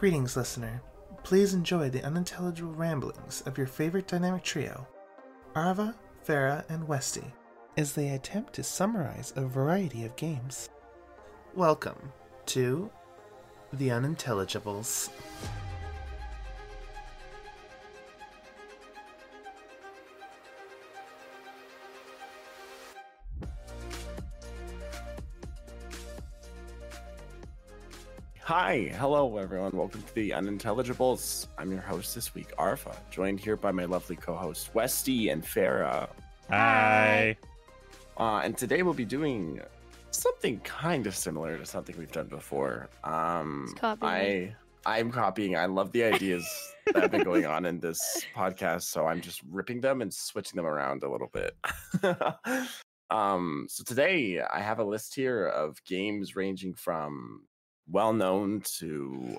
Greetings, listener. Please enjoy the unintelligible ramblings of your favorite dynamic trio, Arva, Ferra, and Westy, as they attempt to summarize a variety of games. Welcome to The Unintelligibles. Hi, hello everyone. Welcome to the Unintelligibles. I'm your host this week, Arva, joined here by my lovely co-host Westy and Ferra. Hi. Uh, and today we'll be doing something kind of similar to something we've done before. Um, copying I I'm copying. I love the ideas that have been going on in this podcast, so I'm just ripping them and switching them around a little bit. um, so today I have a list here of games ranging from well known to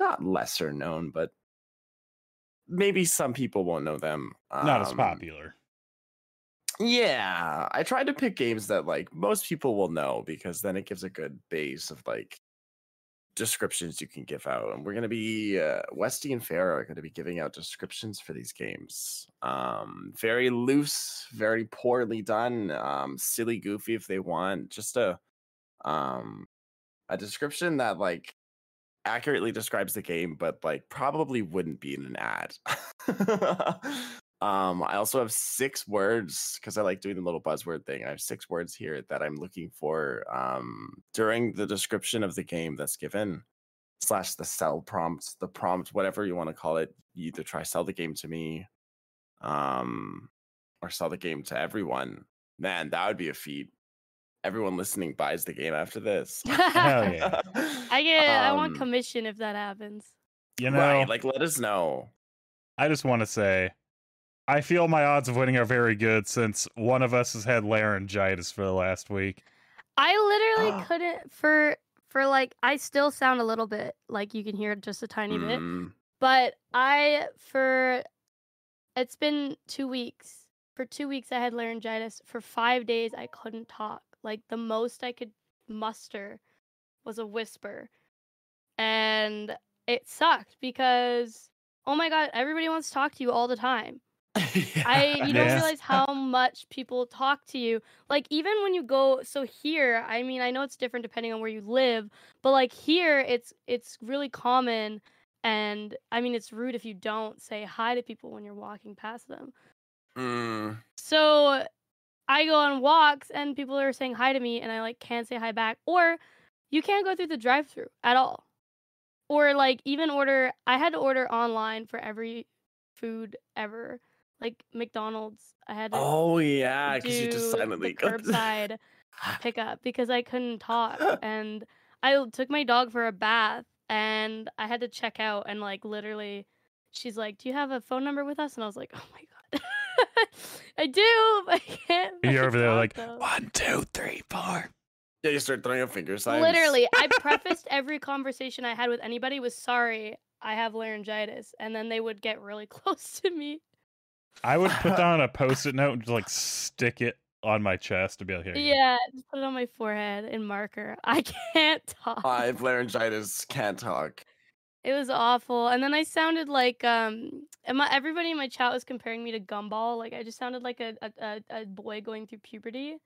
not lesser known, but maybe some people won't know them. Not as Um, popular. yeah, I tried to pick games that like most people will know because then it gives a good base of like descriptions you can give out. And we're gonna be uh, Westy and Ferra are gonna be giving out descriptions for these games. Um, very loose, very poorly done, um, silly, goofy if they want. Just a um a description that like accurately describes the game, but like probably wouldn't be in an ad. um, I also have six words because I like doing the little buzzword thing. I have six words here that I'm looking for um during the description of the game that's given slash the sell prompt, the prompt, whatever you want to call it. You either try sell the game to me, um, or sell the game to everyone. Man, that would be a feat. Everyone listening buys the game after this. Hell yeah. I get. I want Um, commission if that happens. You know, right, like let us know. I just want to say, I feel my odds of winning are very good since one of us has had laryngitis for the last week. I literally couldn't for for like. I still sound a little bit like you can hear just a tiny bit, Mm, but I for it's been two weeks. For two weeks, I had laryngitis. For five days, I couldn't talk. Like the most I could muster was a whisper, and it sucked because oh my god, everybody wants to talk to you all the time. I you don't Yeah. realize how much people talk to you. Like even when you go so here, I mean, I know it's different depending on where you live, but like here it's it's really common and I mean it's rude if you don't say hi to people when you're walking past them. Mm, So I go on walks and people are saying hi to me and I like can't say hi back or you can't go through the drive-through at all. Or like even order I had to order online for every food ever. Like McDonald's, I had to Oh yeah, because you just silently the curbside pickup because I couldn't talk and I took my dog for a bath and I had to check out and like literally she's like, "Do you have a phone number with us?" And I was like, "Oh my god." I do, but I can't. You're over there like though. one, two, three, four. Yeah, you start throwing up finger signs. Literally, I prefaced every conversation I had with anybody with "Sorry, I have laryngitis," and then they would get really close to me. I would put down a post-it note and just like stick it on my chest to be like, here. you go. Yeah, just put it on my forehead in marker. I can't talk. I have laryngitis, can't talk. It was awful. And then I sounded like um my, everybody in my chat was comparing me to Gumball. Like I just sounded like a a, a, a boy going through puberty.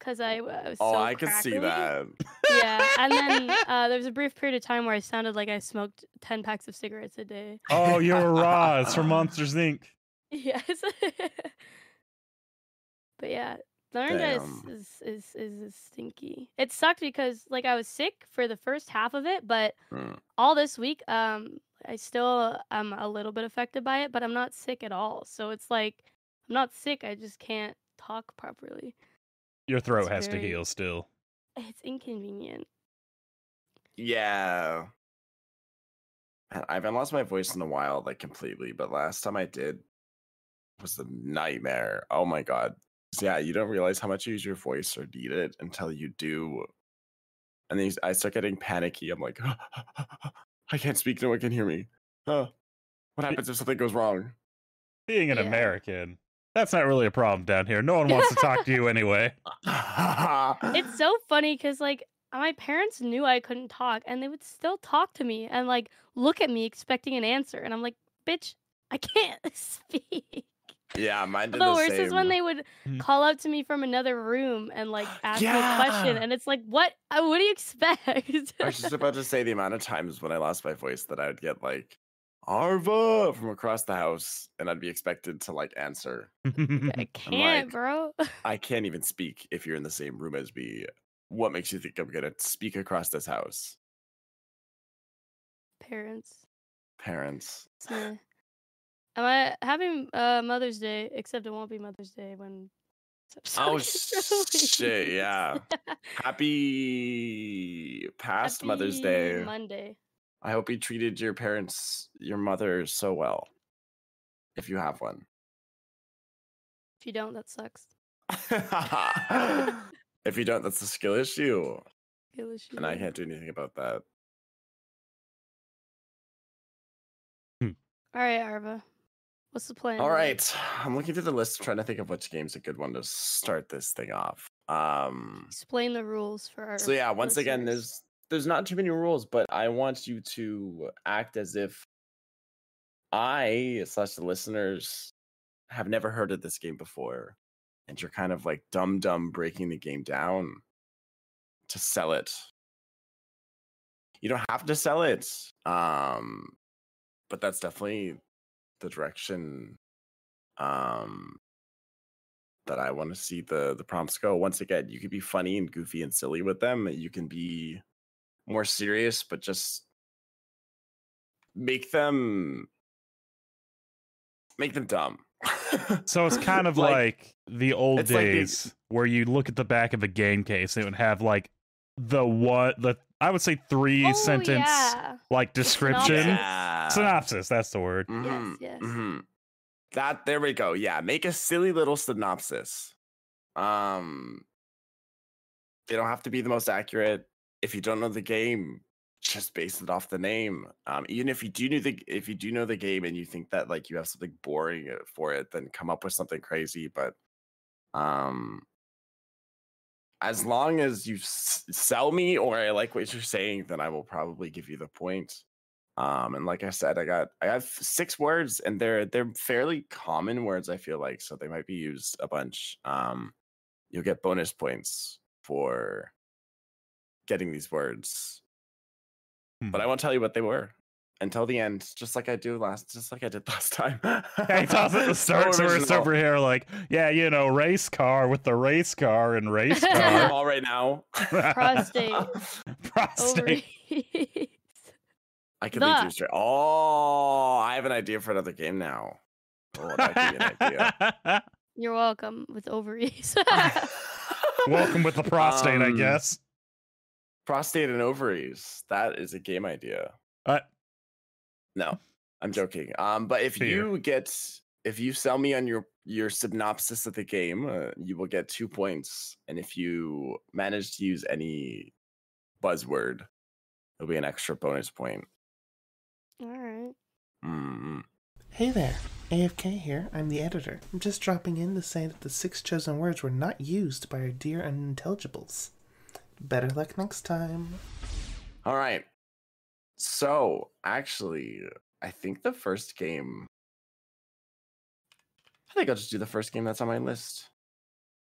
Cause I was Oh, so I can see that. Yeah. And then uh, there was a brief period of time where I sounded like I smoked ten packs of cigarettes a day. Oh, you're raw. It's from Monsters Inc. Yes. but yeah, laryngitis is, is is is stinky. It sucked because like I was sick for the first half of it, but Mm. all this week, um, I still am a little bit affected by it, but I'm not sick at all. So it's like I'm not sick. I just can't talk properly. Your throat It's has to heal still. It's inconvenient. Yeah. Man, I haven't lost my voice in a while, like completely, but last time I did was a nightmare. Oh my god. So yeah, you don't realize how much you use your voice or need it until you do. And then I start getting panicky. I'm like, I can't speak. No one can hear me. Huh. What happens if something goes wrong? Being an Yeah. American, that's not really a problem down here. No one wants to talk to you anyway. It's so funny because like my parents knew I couldn't talk, and they would still talk to me and like look at me expecting an answer, and I'm like, bitch, I can't speak. Yeah, mine did The the worst is when they would Mm. call out to me from another room and like ask me a question, and it's like, what? uh, What do you expect? I was just about to say the amount of times when I lost my voice that I would get like Arva from across the house, and I'd be expected to like answer. I can't, like- bro. I can't even speak if you're in the same room as me. What makes you think I'm gonna speak across this house? Parents. Parents. It's meh. Am I having uh, Mother's Day? Except it won't be Mother's Day when. this Oh shit! Yeah. Happy past Mother's Day. Monday. I hope you treated your parents, your mother, so well. If you have one. If you don't, that sucks. if you don't, that's a skill issue, Feel issue and I can't do anything about that. All right, Arva. What's the plan? All right. I'm looking through the list, trying to think of which game's a good one to start this thing off. Um, Explain the rules for our. so yeah, once again, there's there's not too many rules, but I want you to act as if I slash the listeners have never heard of this game before, and you're kind of like dumb dumb breaking the game down to sell it. You don't have to sell it, um, but that's definitely the direction um that I want to see the the prompts go. Once again, you could be funny and goofy and silly with them. You can be more serious, but just make them make them dumb. So it's kind of like, the old it's like the- days where you look at the back of a game case and it would have like the what the I would say three Oh, sentence yeah. like description Yeah. synopsis. That's the word. Mhm, yes. mhm. That there we go. Yeah, make a silly little synopsis. Um, they don't have to be the most accurate. If you don't know the game, just base it off the name. Um, even if you do know the if you do know the game and you think that like you have something boring uh, for it, then come up with something crazy. But um, as long as you s- sell me or I like what you're saying, then I will probably give you the point. Um, and like I said, I got I have six words, and they're they're fairly common words. I feel like so they might be used a bunch. Um, you'll get bonus points for getting these words, but I Hmm. won't tell you what they were until the end, just like I do last, just like I did last time. Yeah, he tells at the So start, so it's original. over here like, yeah, you know, race car with the race car and race I'm all right now. Prostate. Prostate. Ovaries. I could The. lead you straight. Oh, I have an idea for another game now. Oh, that gave me an idea. You're welcome with ovaries. Welcome with the prostate, I Um, guess. Prostate and ovaries. That is a game idea. Uh, No, I'm joking. Um, but if Fear. you get if you sell me on your your synopsis of the game, uh, you will get two points, and if you manage to use any buzzword, it'll be an extra bonus point. All right. Mm. Hey there, AFK here. I'm the editor. I'm just dropping in to say that the six chosen words were not used by our dear unintelligibles. Better luck next time. All right. So actually, I think the first game. I think I'll just do the first game that's on my list.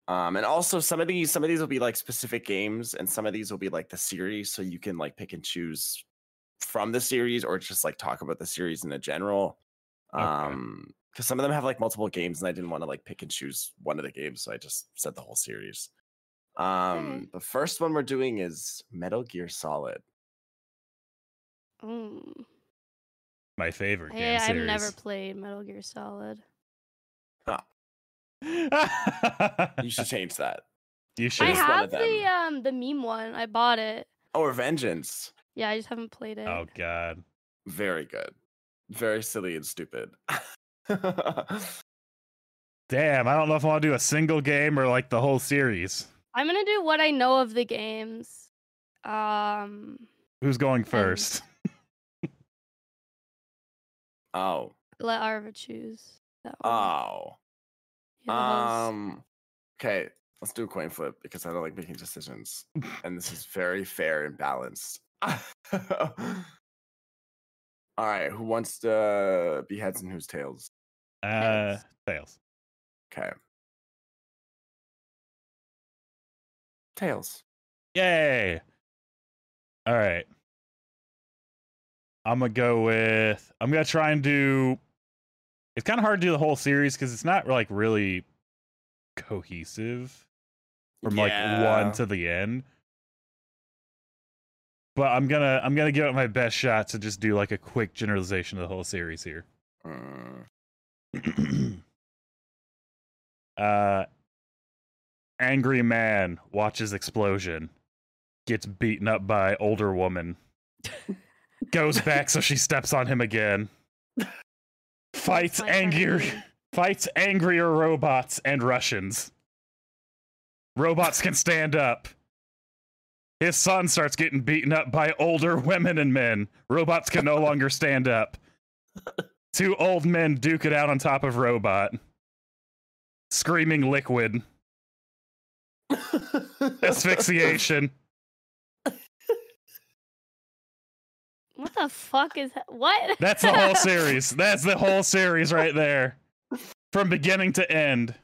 Um, and also some of these, some of these will be like specific games, and some of these will be like the series, so you can like pick and choose from the series, or just like talk about the series in a general. Okay. Um, because some of them have like multiple games, and I didn't want to like pick and choose one of the games, so I just said the whole series. Um, the first one we're doing is Metal Gear Solid. Mm. My favorite Hey, game I've series. never played Metal Gear Solid. You should change that. you should. Choose one have the um the meme one. I bought it. Oh, Revengeance. Yeah, I just haven't played it. Oh god. Very good. Very silly and stupid. Damn, I don't know if I want to do a single game or like the whole series. I'm gonna do what I know of the games. Um, Who's going first? Oh. let Arva choose that one. Oh. You're the host. Um okay. Let's do a coin flip because I don't like making decisions. And this is very fair and balanced. All right, who wants to be heads and who's tails? Uh, Heads. tails. Okay. Tails. Yay! All right. I'm gonna go with. I'm gonna try and do. It's kind of hard to do the whole series because it's not like really cohesive from like one to the end. But I'm gonna I'm gonna give it my best shot to just do like a quick generalization of the whole series here. Mm. uh angry man watches explosion gets beaten up by older woman goes back so she steps on him again. Fights angrier fights angrier robots and russians. Robots can stand up. His son starts getting beaten up by older women and men. Robots can no longer stand up. Two old men duke it out on top of robot. Screaming liquid. Asphyxiation What the fuck is that? What? that's the whole series that's the whole series right there from beginning to end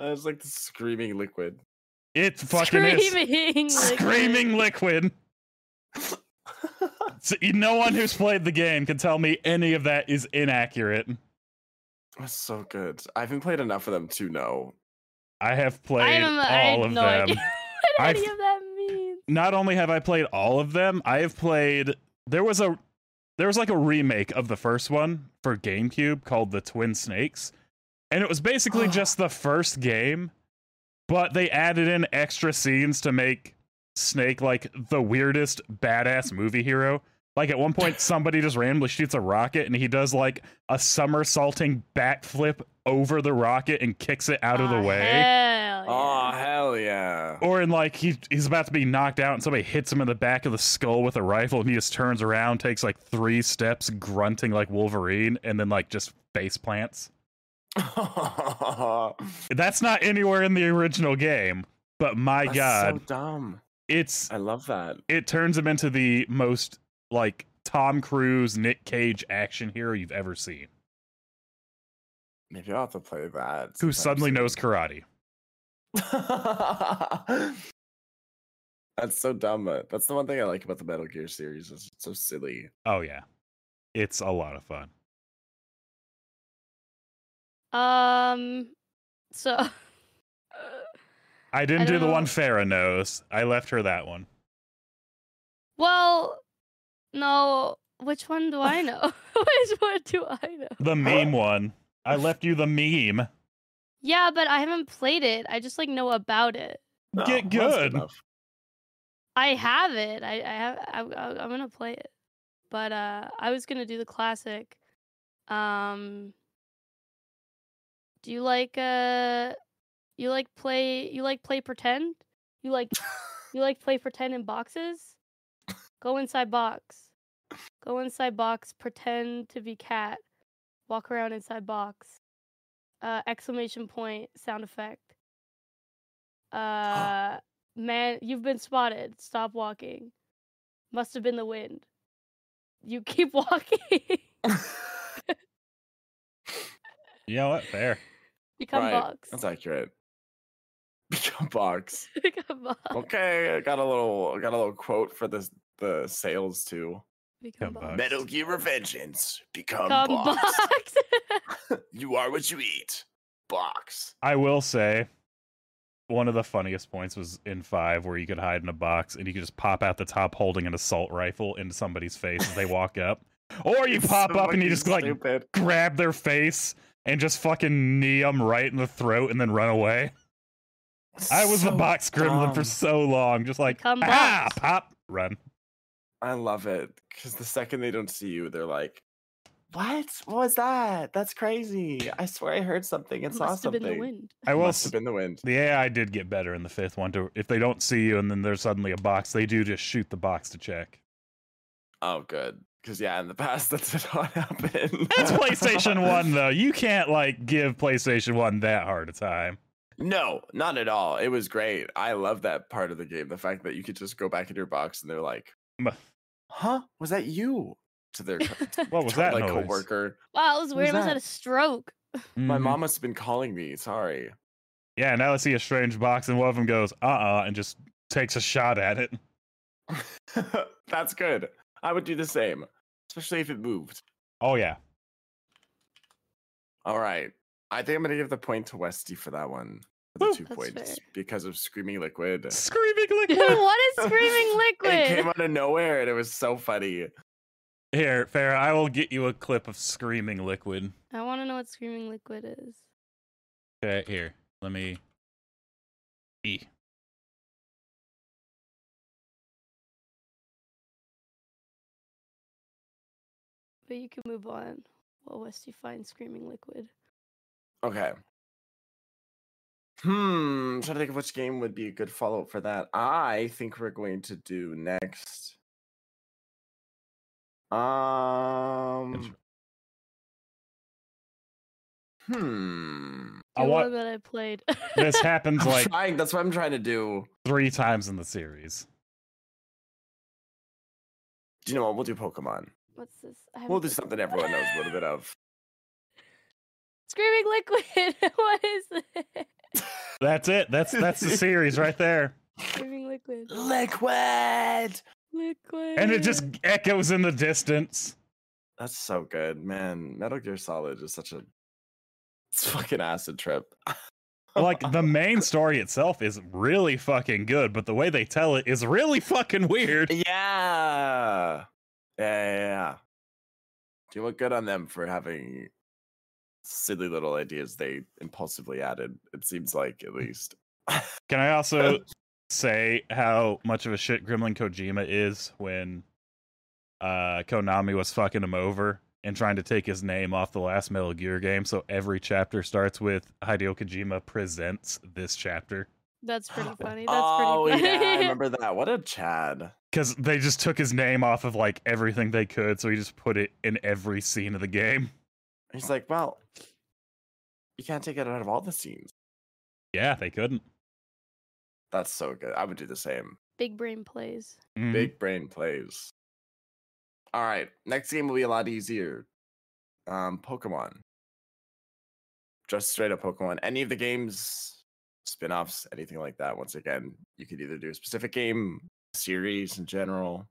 Uh, it's like the screaming liquid. it fucking is Screaming. liquid. screaming liquid so, no one who's played the game can tell me any of that is inaccurate That's so good. I haven't played enough of them to know. i have played I played have, I have all of no them idea what I've- any of that means. not only have I played all of them, I have played. There was a there was like a remake of the first one for GameCube called The Twin Snakes, and it was basically just the first game, but they added in extra scenes to make Snake like the weirdest badass movie hero. Like at one point, somebody just randomly shoots a rocket, and he does like a somersaulting backflip over the rocket and kicks it out of the Aw, way. Hell yeah. Oh hell yeah! Or in like he he's about to be knocked out and somebody hits him in the back of the skull with a rifle and he just turns around, takes like three steps, grunting like Wolverine, and then like just face plants. That's not anywhere in the original game, but my That's god, so dumb. it's I love that. it turns him into the most like Tom Cruise, Nick Cage action hero you've ever seen. Maybe I'll have to play that. Who suddenly soon. knows karate. That's so dumb. That's the one thing I like about the Metal Gear series. Is it's so silly. Oh yeah. It's a lot of fun. Um. So. I didn't I do the don't one know. Ferra knows. I left her that one. Well, no. Which one do I know? Which one do I know? The meme one. I left you the meme. Yeah, but I haven't played it. I just like know about it. No, Get good. I have it. I, I have. I, I, I'm gonna play it. But uh, I was gonna do the classic. Um. Do you like uh? You like play? You like play pretend? You like you like play pretend in boxes? Go inside box. Go inside box. Pretend to be cat. Walk around inside box. Uh, exclamation point sound effect. Uh, man, you've been spotted. Stop walking. Must have been the wind. You keep walking. You know what? Fair. Become Right, box. That's accurate. Become box. Become box. Okay, I got a little, I got a little quote for this the sales too. Become Become box. box. Metal Gear Revengeance. Become, Become box. box. you are what you eat. Box. I will say one of the funniest points was in five where you could hide in a box and you could just pop out the top holding an assault rifle into somebody's face as they walk up. Or you It's pop so up and you fucking just like grab their face and just fucking knee them right in the throat and then run away. I was the So box gremlin for so long, just like Become ah, pop, run. I love it because the second they don't see you, they're like, "What? What was that? That's crazy! I swear I heard something and saw Must have something." been the wind. I will. Must have been the wind. The AI did get better in the fifth one. To if they don't see you and then there's suddenly a box, they do just shoot the box to check. Oh, good. Because yeah, in the past that did not happen. It's PlayStation One though. You can't like give PlayStation One that hard a time. No, not at all. It was great. I love that part of the game. The fact that you could just go back in your box and they're like, M- "Huh? Was that you?" To their What was that like noise? coworker. Wow, it was weird. was I must have that? had a stroke. My Mhm. mom must have been calling me. Sorry. Yeah, now I see a strange box, and one of them goes, "Uh, uh and just takes a shot at it. That's good. I would do the same, especially if it moved. Oh yeah, All right. I think I'm gonna give the point to Westy for that one. For the two That's points fair. because of Screaming Liquid. screaming liquid. what is screaming Liquid? It came out of nowhere and it was so funny. Here, Ferra, I will get you a clip of screaming liquid. I want to know what screaming liquid is. Okay, here. Let me. E. But you can move on while Westy finds screaming liquid. Okay. Hmm. trying to think of which game would be a good follow up for that. I think we're going to do next. Um. Hmm. I want- one that I played. This happens I'm like trying. That's what I'm trying to do. three times in the series. Do you know what? We'll do Pokemon. What's this? I We'll do something Pokemon. everyone knows a little bit of. Screaming liquid. what is this? That's it. That's that's the series right there. Screaming liquid. Liquid. Liquid. And it just echoes in the distance. That's so good, man. Metal Gear Solid is such a it's fucking acid trip. Like the main story itself is really fucking good, but the way they tell it is really fucking weird. yeah. Yeah, yeah, yeah. Do you look good on them for having silly little ideas they impulsively added? It seems like at least. Can I also say how much of a shit Gremlin Kojima is when uh Konami was fucking him over and trying to take his name off the last Metal Gear game, so every chapter starts with Hideo Kojima presents this chapter. That's pretty funny. That's oh pretty funny. yeah, I remember that. What a Chad. Because they just took his name off of like everything they could, so he just put it in every scene of the game. He's like, well, you can't take it out of all the scenes. Yeah, they couldn't. That's so good. I would do the same. Big brain plays. Mhm. Big brain plays. All right, next game will be a lot easier. Um, Pokemon. Just straight up Pokemon. Any of the games, spin-offs, anything like that. Once again, you could either do a specific game, series in general.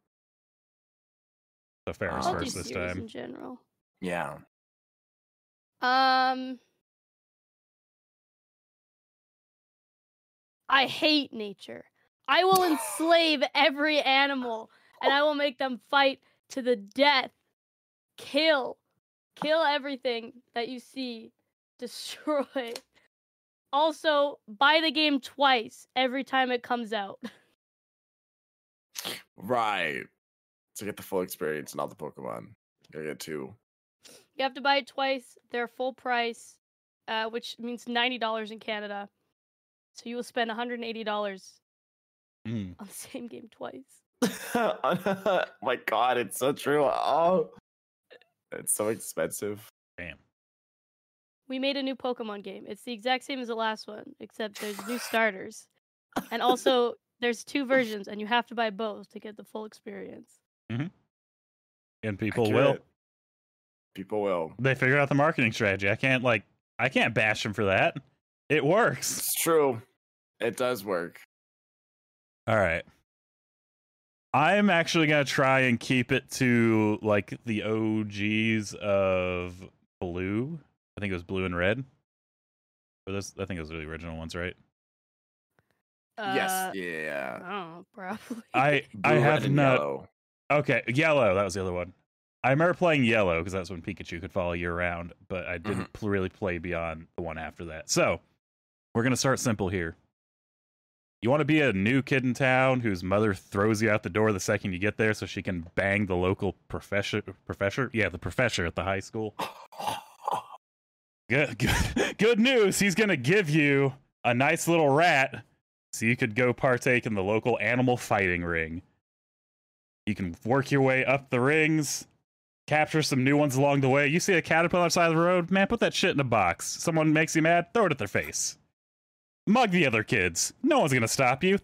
The Ferris I'll I'll do first this series time. in general. Yeah. Um, I hate nature. I will enslave every animal, and I will make them fight to the death. Kill, kill everything that you see. Destroy. Also, buy the game twice every time it comes out. Right. To get the full experience and all the Pokemon. Gotta get two. You have to buy it twice. They're full price, uh, which means ninety dollars in Canada. So you will spend one hundred and eighty dollars Mm. on the same game twice. My god, it's so true. Oh. It's so expensive. Damn. We made a new Pokemon game. It's the exact same as the last one, except there's new starters. And also there's two versions and you have to buy both to get the full experience. And people will. Accurate. People will. They figure out the marketing strategy. I can't like I can't bash them for that. It works. It's true. It does work. All right. I'm actually gonna try and keep it to like the OGs of blue. I think it was blue and red. Or those, I think those are the original ones, right? Uh, yes. Yeah. Oh, probably. I I Blue, red, have and not. yellow. Okay, yellow. That was the other one. I remember playing yellow because that's when Pikachu could follow you around, but I didn't mm-hmm. pl- really play beyond the one after that. So we're gonna start simple here. You want to be a new kid in town whose mother throws you out the door the second you get there, so she can bang the local professor. Professor, yeah, the professor at the high school. Good, good, good news. He's gonna give you a nice little rat, so you could go partake in the local animal fighting ring. You can work your way up the rings, capture some new ones along the way. You see a caterpillar side of the road, man, put that shit in a box. Someone makes you mad, throw it at their face. Mug the other kids. No one's gonna stop you.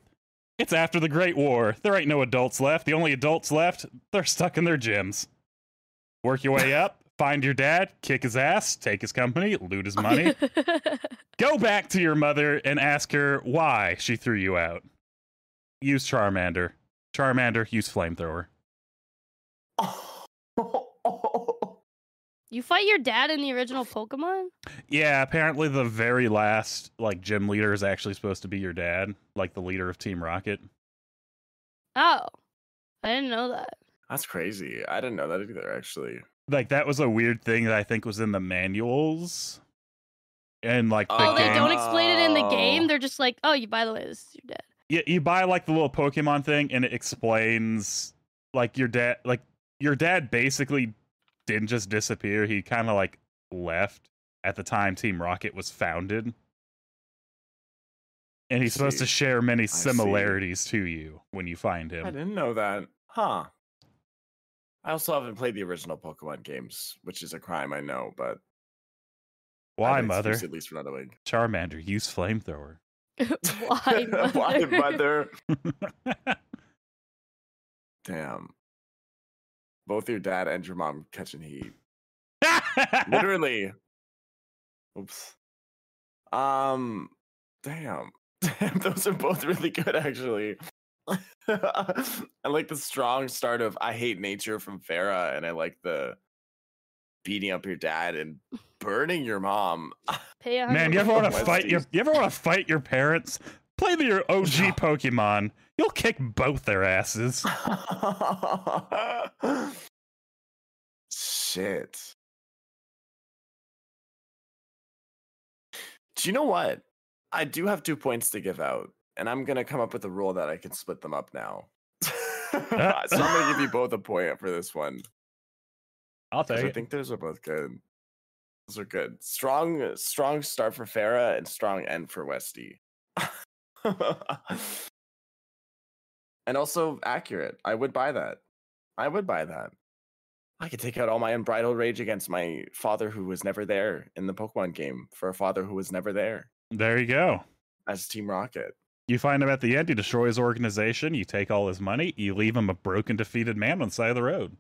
It's after the Great War. There ain't no adults left. The only adults left, they're stuck in their gyms. Work your way up, find your dad, kick his ass, take his company, loot his money. Go back to your mother and ask her why she threw you out. Use Charmander. Charmander, use Flamethrower. Oh. You fight your dad in the original Pokemon? Yeah, apparently the very last like gym leader is actually supposed to be your dad, like the leader of Team Rocket. Oh, I didn't know that. That's crazy. I didn't know that either, actually. Like that was a weird thing that I think was in the manuals. And like the Oh, they don't explain it in the game. They're just like, oh, you by the way, this is your dad. Yeah, you buy like the little Pokemon thing, and it explains like your dad, like your dad basically didn't just disappear. He kind of like left at the time Team Rocket was founded, and he's supposed to share many similarities to you when you find him. I didn't know that. Huh. I also haven't played the original Pokemon games, which is a crime, I know, but Why, have mother? At least for not knowing. Charmander, use flamethrower. Why, mother? Why, mother? Damn. Both your dad and your mom catching heat. Literally. Oops. Um. Damn. Damn. Those are both really good, actually. I like the strong start of "I hate nature" from Ferra, and I like the beating up your dad and burning your mom. Man, you ever want to fight your you ever want to fight your parents? Play the, your OG Yeah. Pokemon. You'll kick both their asses. Shit. Do you know what? I do have two points to give out, and I'm gonna come up with a rule that I can split them up now. Uh. so I'm gonna give you both a point for this one. I'll take I it. think those are both good. Those are good. Strong, strong start for Ferra and strong end for Westy. And also accurate. I would buy that. I would buy that. I could take out all my unbridled rage against my father who was never there in the Pokemon game for a father who was never there There you go. as Team Rocket. You find him at the end, you destroy his organization, you take all his money, you leave him a broken, defeated man on the side of the road.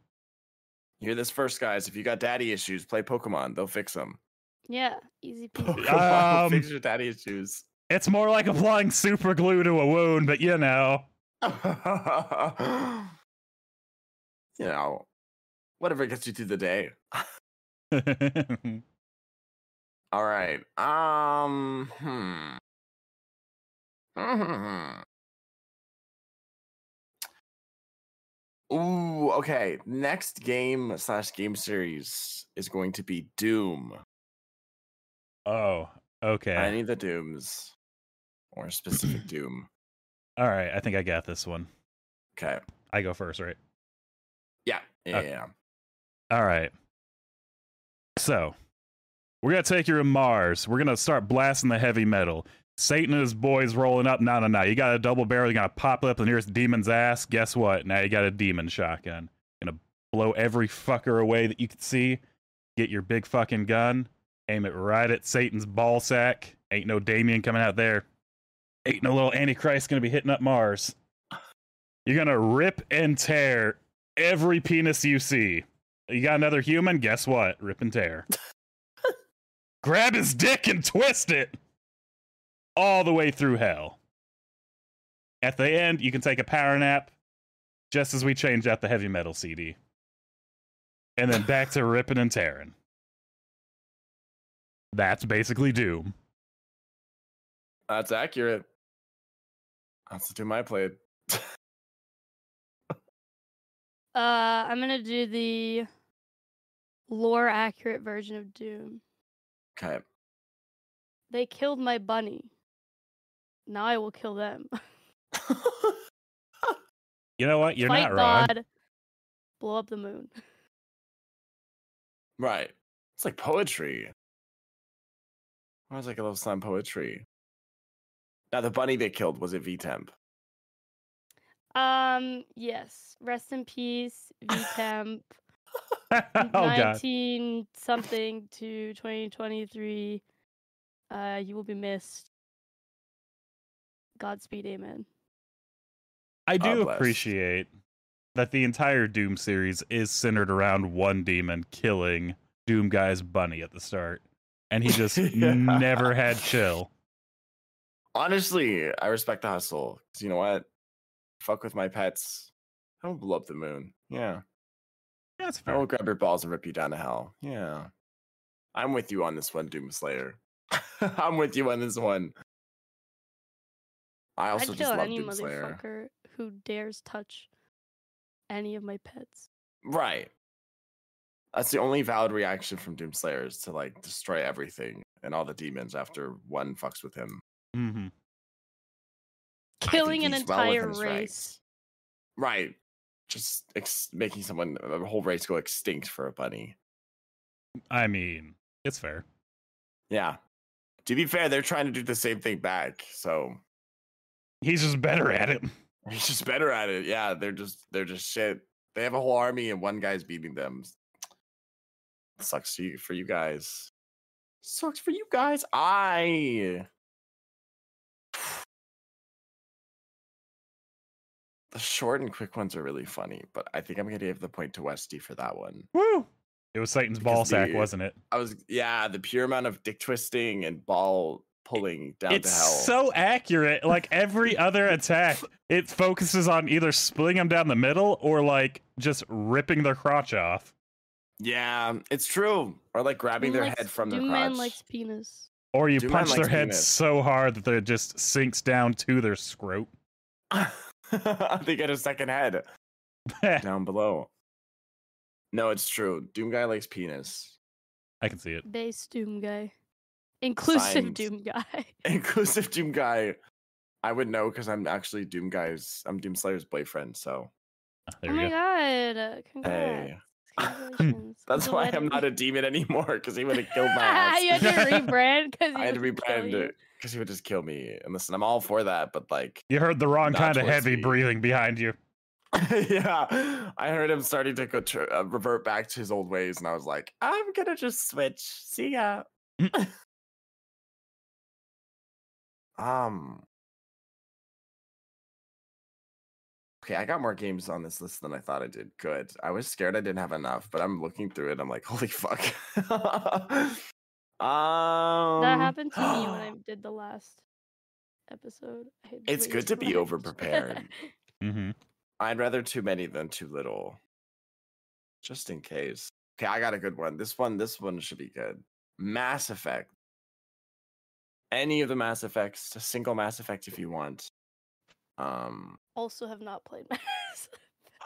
Hear this first, guys. If you got daddy issues, play Pokemon. They'll fix them. Yeah, easy peasy. Pokemon Um, fix your daddy issues. It's more like applying super glue to a wound, but you know. you know, whatever gets you through the day. All right. Um. Hmm. Ooh. Okay. Next game slash game series is going to be Doom. oh, okay. I okay. need the Dooms, or specific Doom. All right, I think I got this one. Okay. I go first, right? Yeah. Yeah. Okay. All right. So, we're going to take you to Mars. We're going to start blasting the heavy metal. Satan and his boys rolling up. No, no, no. You got a double barrel. You're going to pop up the nearest demon's ass. Guess what? Now you got a demon shotgun. Going to blow every fucker away that you can see. Get your big fucking gun. Aim it right at Satan's ball sack. Ain't no Damien coming out there. Ain't no little Antichrist to be hitting up Mars. You're to rip and tear every penis you see. You got another human? Guess what? Rip and tear. Grab his dick and twist it all the way through hell. At the end, you can take a power nap just as we change out the heavy metal CD. And then back to ripping and tearing. That's basically Doom. That's accurate. That's the Doom I played. Uh, I'm gonna do the lore accurate version of Doom. Okay. They killed my bunny. Now I will kill them. You know what? You're Fight not wrong. God. Blow up the moon. right. It's like poetry. Or it's like a little slam poetry. Now the bunny they killed was it V Temp? Um, yes. Rest in peace, VTemp. oh, God. 19 something to 2023. Uh, you will be missed. Godspeed, amen. I do bless. appreciate that the entire Doom series is centered around one demon killing Doom Guy's bunny at the start, and he just Yeah. never had chill. Honestly, I respect the hustle. 'cause you know what? Fuck with my pets. I will blow up the moon. Yeah. That's I fair. will grab your balls and rip you down to hell. Yeah. I'm with you on this one, Doom Slayer. I'm with you on this one. I also I'd just kill love any Doom Slayer. motherfucker who dares touch any of my pets. Right. That's the only valid reaction from Doom Slayer is to like destroy everything and all the demons after one fucks with him. Hmm Killing an he's well entire race. rights. Right. Just ex- making someone, a whole race go extinct for a bunny. I mean, it's fair. Yeah. To be fair, they're trying to do the same thing back. So He's just better at it. he's just better at it. Yeah. They're just, they're just shit. They have a whole army and one guy's beating them. Sucks to you, for you guys. Sucks for you guys. I. The short and quick ones are really funny, but I think I'm gonna give the point to Westy for that one. Woo! It was Satan's ball Because sack, wasn't it? I was yeah, the pure amount of dick twisting and ball pulling down It's to hell. It's so accurate. Like every other attack, it focuses on either splitting them down the middle or like just ripping their crotch off. yeah, it's true. Or like grabbing Doom their likes- head from their Doom crotch. man likes penis. Or you Doom punch their head penis. so hard that it just sinks down to their scrote. they get a second head down below. No, it's true. Doom guy likes penis. I can see it. Base Doom guy. Inclusive Signed. Doom guy. Inclusive Doom guy. I would know because I'm actually Doom guy's. I'm Doom Slayer's boyfriend. So Ah, There oh my go. god. uh, Congrats. hey, that's why I'm not a demon anymore because he would have killed my ass. you had to rebrand because I had to rebrand it because he would just kill me. And listen, I'm all for that, but like, You heard the wrong kind of heavy breathing behind you. yeah, I heard him starting to go tr- uh, revert back to his old ways, and I was like, I'm gonna just switch. See ya. um. Okay, I got more games on this list than I thought I did. Good. I was scared I didn't have enough, but I'm looking through it. I'm like, holy fuck. um, That happened to me when I did the last episode. It's good to too be much. over-prepared. Mm-hmm. I'd rather too many than too little. Just in case. Okay, I got a good one. This one, this one should be good. Mass Effect. Any of the Mass Effects, a single Mass Effect if you want. Um also have not played Mass.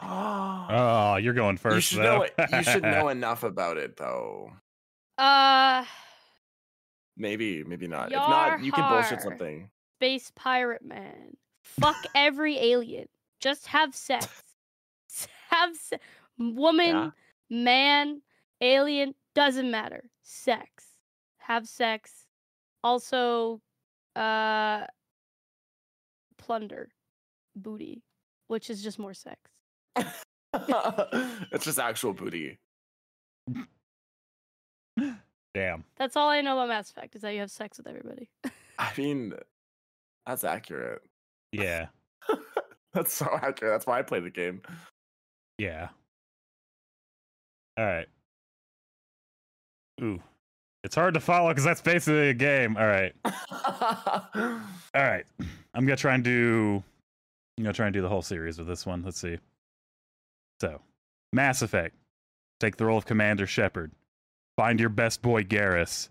Oh, you're going first. you should though. know it. You should know enough about it though. uh Maybe, maybe not. if not, you can bullshit something. Space Pirate Man. Fuck every alien. Just have sex. Have se- woman, Yeah. man, alien, doesn't matter. Sex. Have sex. Also, uh, plunder, booty, which is just more sex. it's just actual booty. Damn. That's all I know about Mass Effect is that you have sex with everybody. I mean, that's accurate. Yeah. That's so accurate. That's why I play the game. Yeah. All right. Ooh. It's hard to follow because that's basically a game. All right. All right. I'm gonna try and do. I'm gonna try and do the whole series with this one. Let's see. So, Mass Effect. Take the role of Commander Shepard. Find your best boy Garrus.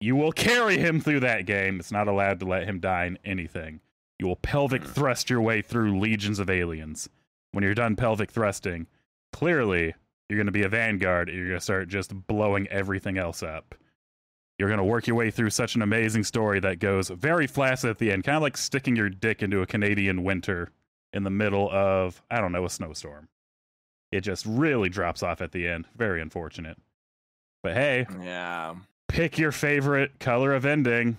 You will carry him through that game. It's not allowed to let him die in anything. You will pelvic Hmm. thrust your way through legions of aliens. When you're done pelvic thrusting, clearly you're going to be a vanguard and you're going to start just blowing everything else up. You're going to work your way through such an amazing story that goes very flat at the end, kind of like sticking your dick into a Canadian winter in the middle of, I don't know, a snowstorm. It just really drops off at the end. Very unfortunate. But hey, yeah. pick your favorite color of ending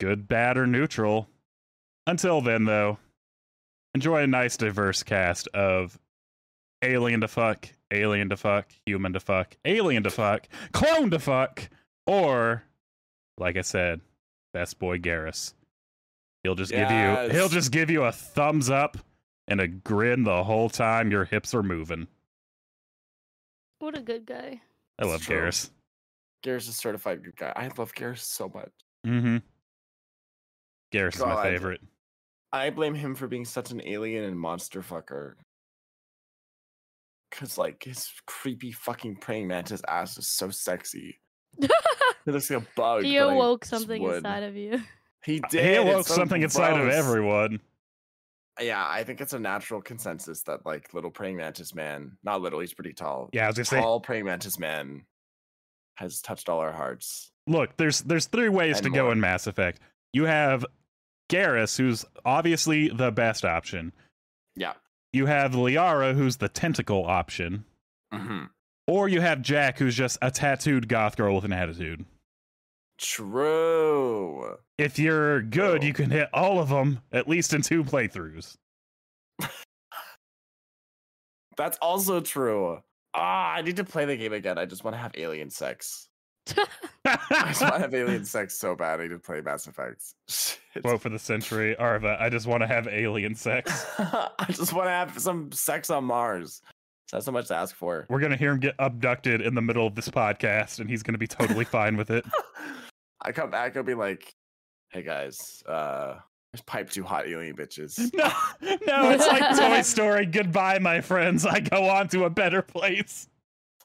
good, bad, or neutral. Until then, though, enjoy a nice, diverse cast of alien to fuck, alien to fuck, human to fuck, alien to fuck, clone to fuck, or, like I said, best boy Garrus. He'll just give you he'll just give you a thumbs up and a grin the whole time your hips are moving. What a good guy. I love true. Garrus. Garrus is a certified good guy. I love Garrus so much. Mm-hmm. Garrus is my favorite. I blame him for being such an alien and monster fucker. Cause like his creepy fucking praying mantis ass is so sexy. It looks like a bug. he awoke something would. inside of you. He He did. it's awoke so something inside of everyone. Yeah, I think it's a natural consensus that like little praying mantis man, not little, he's pretty tall. Yeah, I was gonna say tall praying mantis man has touched all our hearts. look, there's there's three ways And to go in Mass Effect. You have Garrus, who's obviously the best option. Yeah. You have Liara, who's the tentacle option. hmm Or you have Jack, who's just a tattooed goth girl with an attitude. True. If you're good, True. you can hit all of them at least in two playthroughs. That's also true. Ah, I need to play the game again. I just want to have alien sex. I just want to have alien sex so bad. I need to play Mass Effect. Shit. Quote for the century, Arva, I just want to have alien sex. I just want to have some sex on Mars. That's so much to ask for. We're gonna hear him get abducted in the middle of this podcast, and he's gonna be totally fine with it. I come back, I'll be like, hey guys, uh, there's pipe too hot alien bitches. No, no, it's like Toy Story. Goodbye, my friends. I go on to a better place.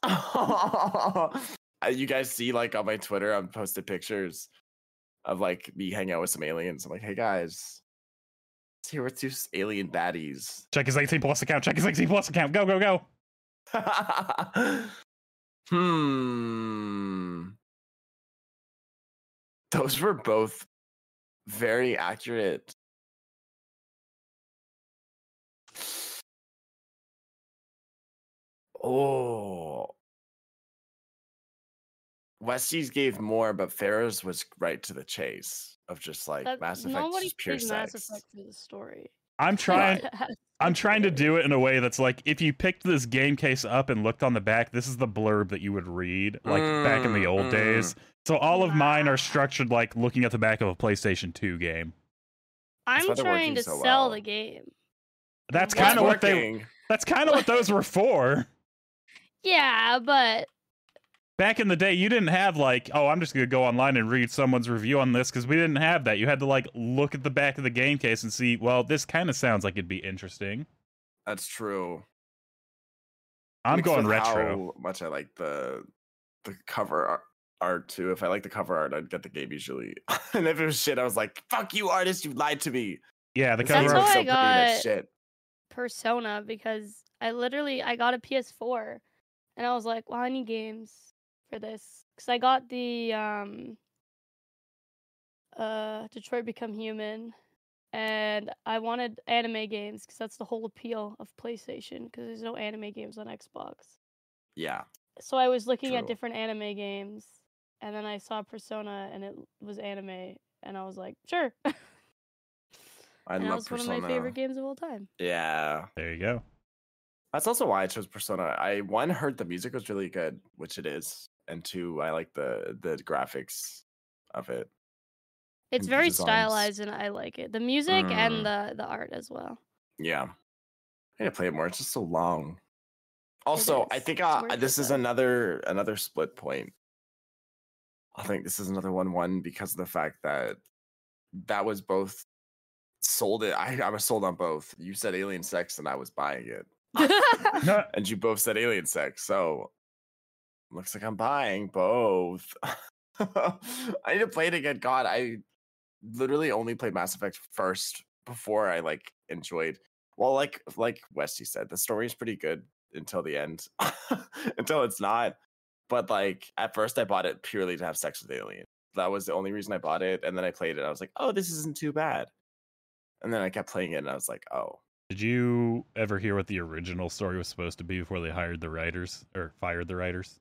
Uh, you guys see, like, on my Twitter, I've posted pictures of like me hanging out with some aliens. I'm like, hey guys, let's here with two alien baddies. Check his 18 plus account. Check his 18 plus account. Go, go, go. hmm. Those were both very accurate. Oh. Westy's gave more, but Ferra's was right to the chase of just like That- Mass Effect, nobody just pure plays Mass. Effect for the story. I'm trying. I'm to trying to do it in a way that's like if you picked this game case up and looked on the back, this is the blurb that you would read like back in the Mm, old mm. days. So all of mine are structured like looking at the back of a PlayStation 2 game. I'm trying to so sell well. the game. That's kind of what they. That's kind of what those were for. Yeah, but Back in the day, you didn't have like, oh, I'm just going to go online and read someone's review on this because we didn't have that. You had to like look at the back of the game case and see, well, this kind of sounds like it'd be interesting. That's true. I'm Mixed going retro. How much I like the the cover ar- art too. If I like the cover art, I'd get the game usually. and if it was shit, I was like, "Fuck you, artist! You lied to me." Yeah, the cover game That's art. how I so pretty and it's got- shit. Persona because I literally I got a PS4 and I was like, well, I need games for this because I got the um uh Detroit Become Human and I wanted anime games because that's the whole appeal of PlayStation because there's no anime games on Xbox. Yeah, So I was looking at different anime games and then I saw Persona and it was anime and I was like, sure. I and that love was one of my favorite games of all time. Yeah, There you go. that's also why I chose Persona. I one heard the music was really good, which it is, and two, I like the the graphics of it. It's very designs. stylized and I like it. The music Mm. and the the art as well. Yeah. I need to play it more. It's just so long. Also, I think It's uh, this is another another split point. I think this is another one one because of the fact that that was both sold it. I, I was sold on both. You said alien sex and I was buying it. and you both said alien sex, so looks like I'm buying both. I need to play it again. God, I literally only played Mass Effect first before I like enjoyed. Well, like like Westy said, the story is pretty good until the end, until it's not. But like at first, I bought it purely to have sex with Alien. That was the only reason I bought it, and then I played it. I was like, oh, this isn't too bad. And then I kept playing it, and I was like, oh, Did you ever hear what the original story was supposed to be before they hired the writers or fired the writers?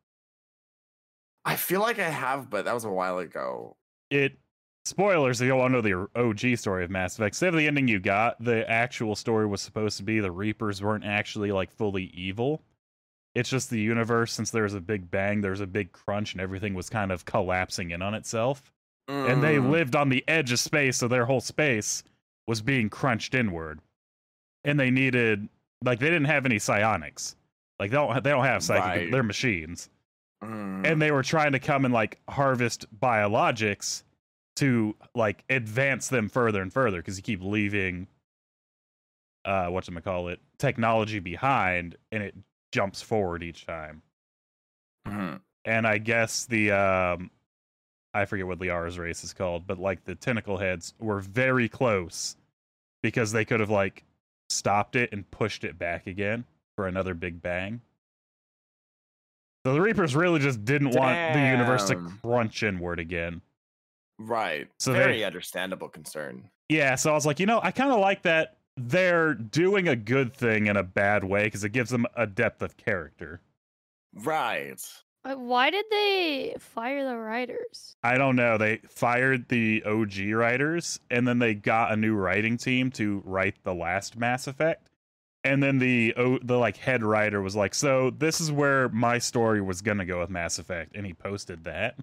I feel like I have, but that was a while ago. It spoilers if you want to know the OG story of Mass Effect. Save the ending you got. The actual story was supposed to be the Reapers weren't actually like fully evil. It's just the universe, since there was a big bang, there was a big crunch, and everything was kind of collapsing in on itself. And they Mm. lived on the edge of space, so their whole space was being crunched inward, and they needed like they didn't have any psionics. Like they don't they don't have psychic. Right. They're machines, Mm. and they were trying to come and like harvest biologics to like advance them further and further because you keep leaving uh what's what call it technology behind and it jumps forward each time Mhm. and i guess the um i forget what liara's race is called but like the tentacle heads were very close because they could have like stopped it and pushed it back again for another big bang so the reapers really just didn't want the universe to Damn. crunch inward again Right. So Very they- understandable concern. Yeah, so I was like, you know, I kind of like that they're doing a good thing in a bad way because it gives them a depth of character. Right. Why did they fire the writers? I don't know. They fired the OG writers and then they got a new writing team to write the last Mass Effect. And then the o- the like head writer was like, "So this is where my story was going to go with Mass Effect." And he posted that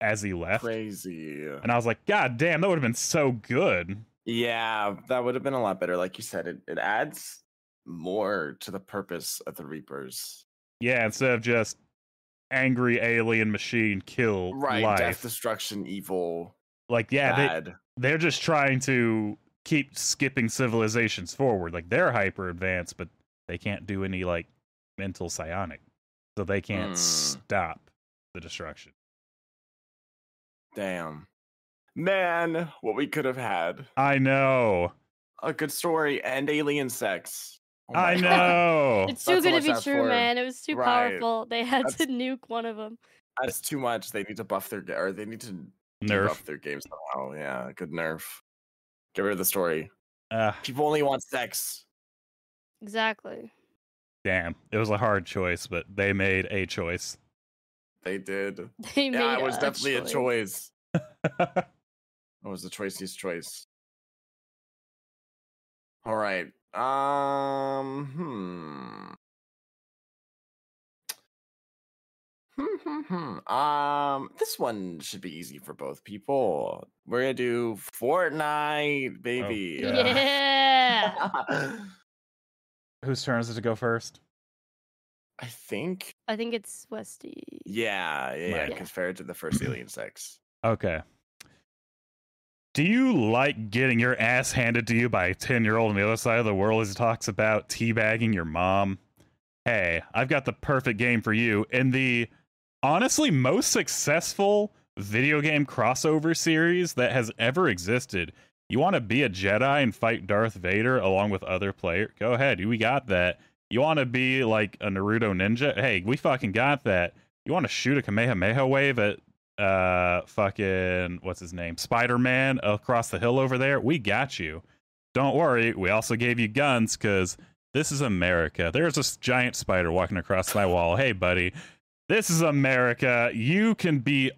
as he left. Crazy. And I was like, "God damn, that would have been so good." Yeah, that would have been a lot better. Like you said, it, it adds more to the purpose of the Reapers. Yeah, instead of just angry alien machine kill Right. life. Death, destruction, evil, like yeah, they, they're just trying to keep skipping civilizations forward. Like they're hyper advanced, but they can't do any like mental psionic. So they can't Mm. stop the destruction. Damn. Man, what we could have had. I know. A good story and alien sex. Oh I my God. know. It's too That's good to be true, for. man. It was too Right. powerful. They had to nuke one of them. That's too much. They need to buff their or they need to Nerf. buff their game somehow. Yeah, good nerf. Get rid of the story. Uh, People only want sex. Exactly. damn. It was a hard choice, but they made a choice. They did. They made Yeah, it was a definitely a choice. choice. It was the choicest choice. All right. Um. Hmm. Hmm, hmm, hmm. Um, this one should be easy for both people. We're gonna do Fortnite, baby. Yeah. Whose turn is it to go first? I think. I think it's Westy. Yeah, yeah, yeah. Right. Because Ferra did the first alien sex. Okay. Do you like getting your ass handed to you by a 10 year old on the other side of the world as he talks about teabagging your mom? Hey, I've got the perfect game for you in the honestly most successful video game crossover series that has ever existed. You want to be a Jedi and fight Darth Vader along with other players? Go ahead, we got that. You want to be like a Naruto ninja? Hey, we fucking got that. You want to shoot a Kamehameha wave at uh fucking what's his name? Spider-man across the hill over there. We got you. Don't worry. We also gave you guns because this is america. There's this giant spider walking across my wall. Hey buddy. This is america. You can be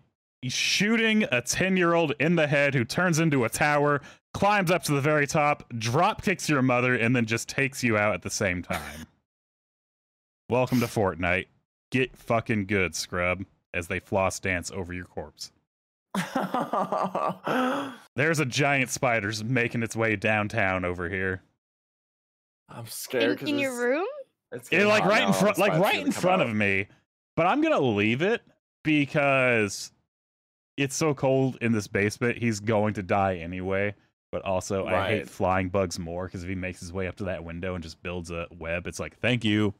shooting a 10 year old in the head who turns into a tower climbs up to the very top drop kicks your mother and then just takes you out at the same time. Welcome to fortnite. Get fucking good scrub as they floss dance over your corpse. There's a giant spider's making its way downtown over here. I'm scared. In, 'cause in your room? It's It, getting like hot right in front like right in front out. of me. But I'm gonna leave it because it's so cold in this basement, he's going to die anyway. But also I hate flying bugs more because if he makes his way up to that window and just builds a web, it's like, thank you.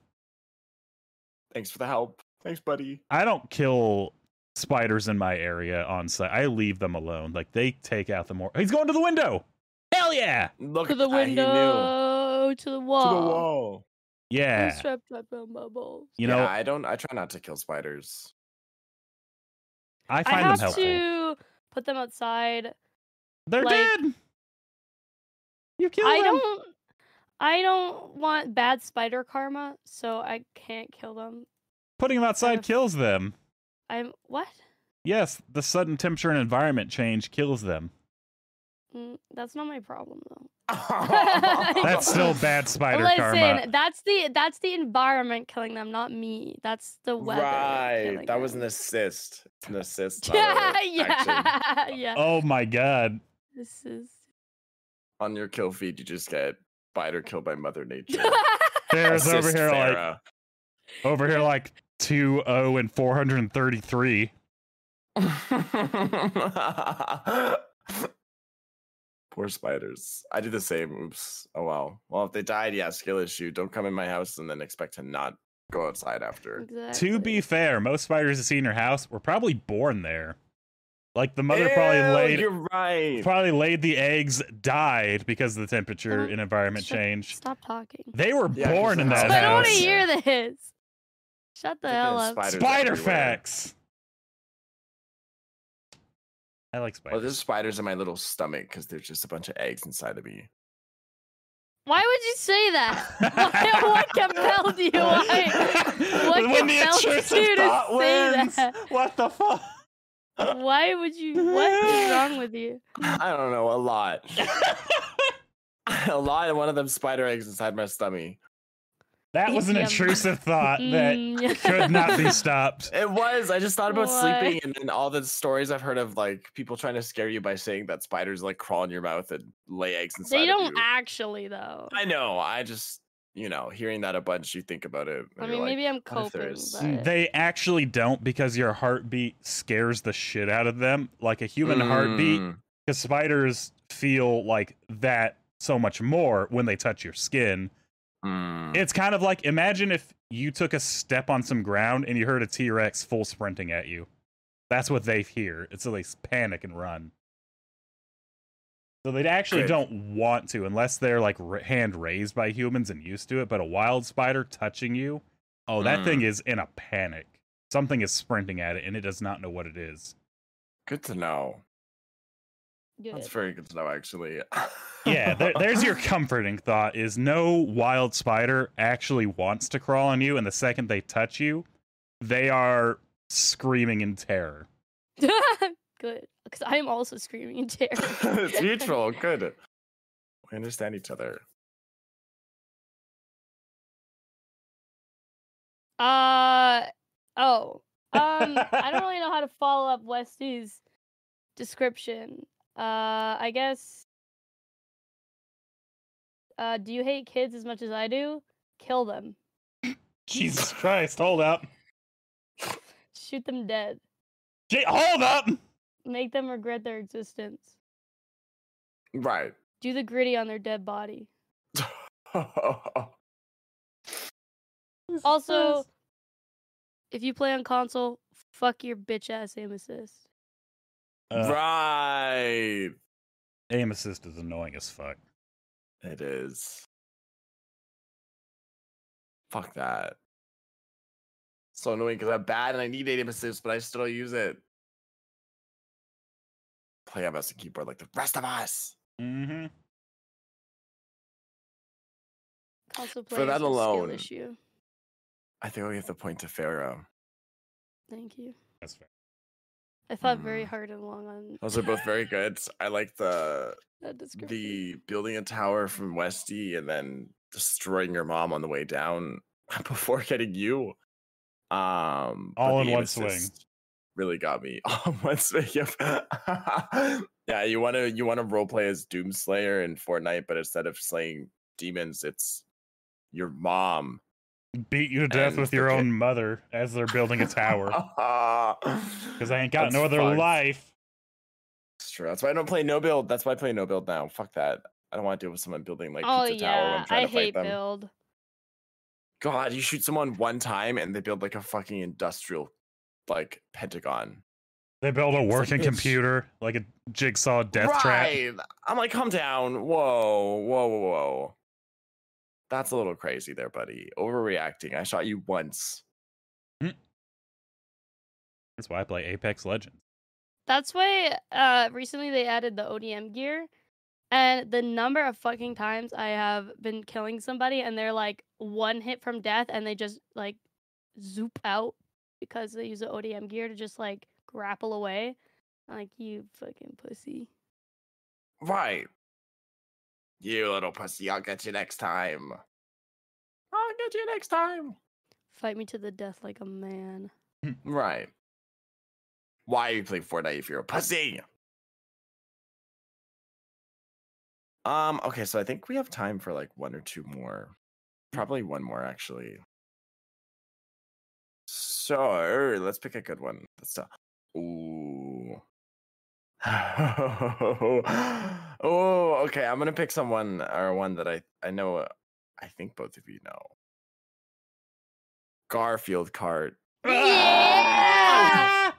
Thanks for the help. Thanks, buddy. I don't kill spiders in my area on site. I leave them alone. Like they take out the more He's going to the window. Hell yeah. Look To at the that, he knew. window, to the wall. To the wall. Yeah. Strapped up on my balls. You yeah, know, I don't. I try not to kill spiders. I I find them have helpful. to put them outside. They're like- dead. You killed I them. don't. I don't want bad spider karma, so I can't kill them. Putting them outside of- kills them. I'm what? Yes, the sudden temperature and environment change kills them. Mm, that's not my problem though. That's still bad spider Listen, karma. that's the that's the environment killing them, not me. That's the weather. right. killing That was an assist. It's an assist. Yeah, a yeah, yeah. Oh my god. This is on your kill feed, you just get spider killed by Mother Nature. There's over Assist here like over here like two oh and four hundred and thirty three. Poor spiders. I do the same. Oops. Oh well. Well, if they died, yeah, skill issue. Don't come in my house and then expect to not go outside after. exactly. To be fair, most spiders you see in your house were probably born there. Like the mother probably laid You're right. probably laid the eggs, died because of the temperature Don't- and environment shut- change. Stop talking. They were Yeah, 'cause born in that house- I don't want to house. hear this. Shut the hell up. Spider everywhere. facts. I like spiders. Well, there's spiders. spiders in my little stomach because there's just a bunch of eggs inside of me. Why would you say that? Why- what compelled you? Why? What when compelled intrusive you to thought say wins. that? What the fuck? Why would you? What is wrong with you? I don't know, a lot. a lot of one of them spider eggs inside my stomach. That was an intrusive thought that Mm, could not be stopped. It was. I just thought about Why? sleeping and then all the stories I've heard of like people trying to scare you by saying that spiders like crawl in your mouth and lay eggs inside. They don't you. actually though. I know. I just you know, hearing that a bunch, you think about it. I mean, like, maybe I'm what coping, but They actually don't because your heartbeat scares the shit out of them, like a human heartbeat. Mm, Because spiders feel like that so much more when they touch your skin. Mm. It's kind of like imagine if you took a step on some ground and you heard a T Rex full sprinting at you. That's what they hear. It's so they panic and run. So they actually don't want to unless they're like hand raised by humans and used to it. But a wild spider touching you, oh, that Mm. thing is in a panic. Something is sprinting at it and it does not know what it is. Good to know. Good. That's very good to know, actually. Yeah, there, there's your comforting thought is no wild spider actually wants to crawl on you and the second they touch you, they are screaming in terror. good, because I am also screaming in terror. it's mutual. Good. We understand each other. Uh oh. Um, I don't really know how to follow up Westy's description. Uh, I guess. Uh, do you hate kids as much as I do? Kill them. Jesus Christ, hold up. Shoot them dead. Gee, hold up! Make them regret their existence. Right. Do the gritty on their dead body. Also, if you play on console, fuck your bitch ass aim assist. Uh, right. aim assist is annoying as fuck. It is. Fuck that. So annoying because I'm bad and I need aim assist, but I still don't use it. Play on mouse and keyboard like the rest of us. Mm-hmm. Also, For play that is a alone. issue. I think we have to point to Ferra. Thank you. That's fair. I thought very Mm. hard and long on Those are both very good. I like the the building a tower from Westy and then destroying your mom on the way down before getting you. Um, but All in one swing. Really got me all in one swing. Yep. yeah, you want to you want to role play as Doomslayer in Fortnite, but instead of slaying demons, it's your mom. Beat you to death And with the your kid- own mother as they're building a tower. Because I ain't got That's no other fucked. life. It's true. That's why I don't play no build. That's why I play no build now. Fuck that. I don't want to deal with someone building like oh pizza tower when yeah, I'm trying I to hate them. build. God, you shoot someone one time and they build like a fucking industrial like pentagon. They build a like, working bitch. computer, like a jigsaw death trap. I'm like, calm down. Whoa, whoa, whoa, whoa. That's a little crazy there, buddy. Overreacting. I shot you once. That's why I play Apex Legends. That's why uh recently they added the ODM gear and the number of fucking times I have been killing somebody and they're like one hit from death and they just like zoop out because they use the ODM gear to just like grapple away. I'm like you fucking pussy. Right. You little pussy, I'll get you next time. I'll get you next time. Fight me to the death like a man. Right. Why are you playing Fortnite if you're a pussy? Um. Okay, so I think we have time for like one or two more. Probably one more actually. So let's pick a good one. Let's. Ooh. oh, okay. I'm gonna pick someone or one that I I know. uh, I think both of you know. Garfield Kart. Yeah!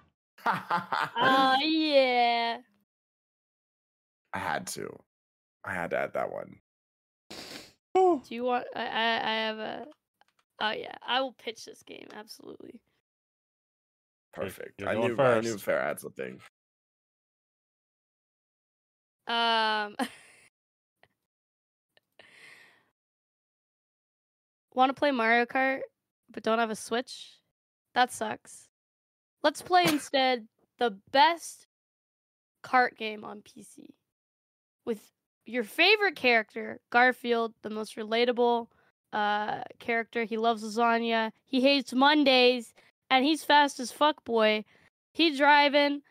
I Oh yeah. I had to. I had to add that one. Do you want? I I, I have a. Oh yeah, I will pitch this game absolutely. Perfect. you're I going knew I knew first. Fair had something. Um. Want to play Mario Kart, but don't have a Switch? That sucks. Let's play instead the best kart game on PC with your favorite character, Garfield, the most relatable uh, character. He loves lasagna. He hates Mondays, and he's fast as fuck, boy. He driving.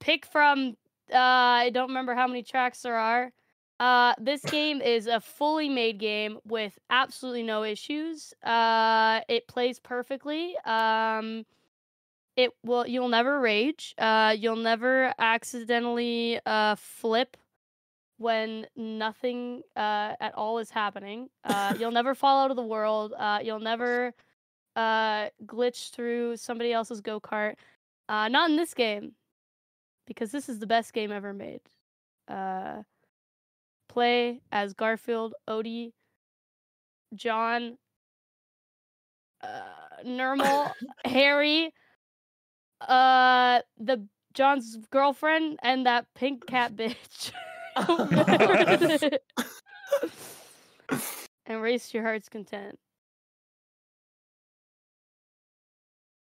Pick from I don't remember how many tracks there are. Uh, this game is a fully made game with absolutely no issues. Uh, it plays perfectly. Um, it will. You'll never rage. Uh, you'll never accidentally uh flip when nothing uh at all is happening. Uh, you'll never fall out of the world. Uh, you'll never uh glitch through somebody else's go kart. Uh, not in this game because this is the best game ever made. Uh, play as Garfield, Odie, John, uh, Nermal, Harry, uh, the John's girlfriend, and that pink cat bitch. and race your heart's content.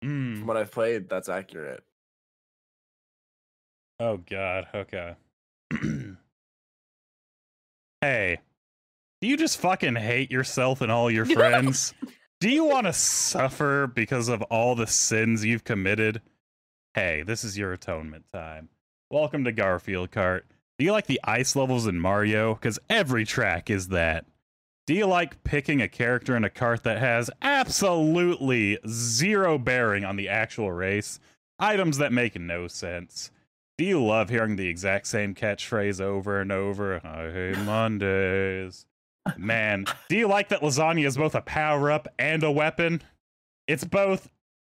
Mm. From what I've played, that's accurate. Oh god, okay. hey. Do you just fucking hate yourself and all your friends? Do you want to suffer because of all the sins you've committed? Hey, this is your atonement time. Welcome to Garfield Kart. Do you like the ice levels in Mario? Because every track is that. Do you like picking a character in a kart that has absolutely zero bearing on the actual race? Items that make no sense. Do you love hearing the exact same catchphrase over and over? I hate Mondays. Man, do you like that lasagna is both a power up and a weapon? It's both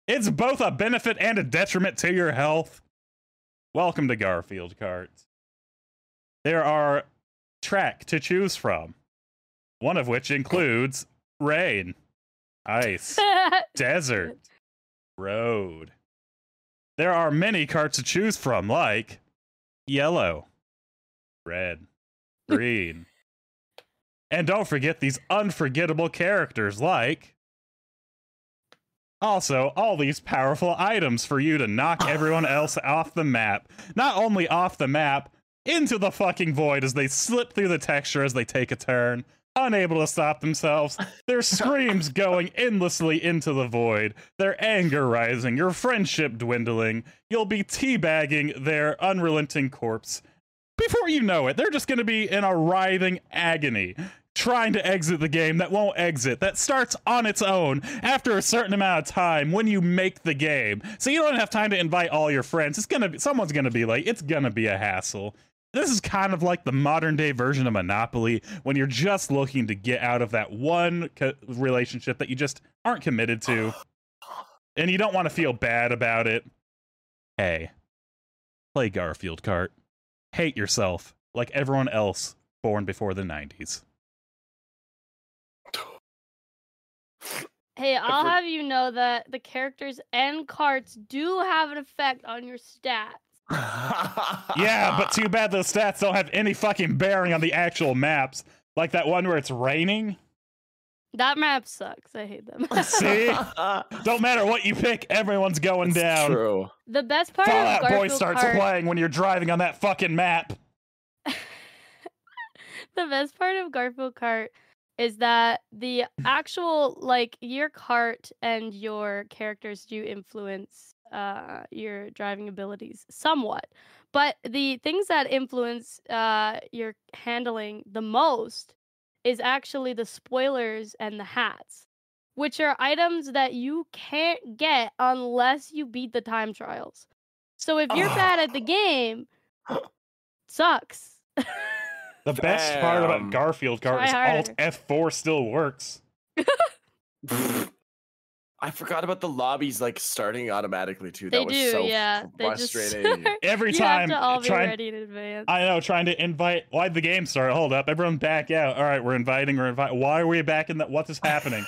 it's both a benefit and a detriment to your health. Welcome to Garfield Karts. There are track to choose from. One of which includes rain, ice, desert, road. There are many carts to choose from, like yellow, red, green. and don't forget these unforgettable characters like. Also, all these powerful items for you to knock ah. everyone else off the map. Not only off the map, into the fucking void as they slip through the texture as they take a turn, unable to stop themselves. Their screams going endlessly into the void, their anger rising, your friendship dwindling. You'll be teabagging their unrelenting corpse. Before you know it, they're just going to be in a writhing agony, trying to exit the game that won't exit, that starts on its own after a certain amount of time when you make the game. So you don't have time to invite all your friends. It's gonna be someone's gonna be late. It's gonna be a hassle. This is kind of like the modern day version of Monopoly when you're just looking to get out of that one co- relationship that you just aren't committed to and you don't want to feel bad about it. Hey, play Garfield Kart. Hate yourself like everyone else born before the 90s. Hey, I'll have you know that the characters and carts do have an effect on your stats. Yeah, but too bad those stats don't have any fucking bearing on the actual maps. Like that one where it's raining. That map sucks. I hate them. See? Don't matter what you pick, everyone's going It's down. True. the best part of Fall Out Boy Garfield starts Kart, playing when you're driving on that fucking map. the best part of Garfield Kart is that the actual like your cart and your characters do influence uh, your driving abilities somewhat. But the things that influence uh, your handling the most is actually the spoilers and the hats, which are items that you can't get unless you beat the time trials. So if you're bad at the game, sucks. The best part about Garfield Kart is Alt. F4 still works. I forgot about the lobbies like starting automatically too. They that was do, so yeah. They just frustrating. Every you time have to all be trying ready in advance. I know, trying to invite. Why'd the game start? Hold up, everyone back out. All right, we're inviting. We're inviting. Why are we back in that? What is this happening?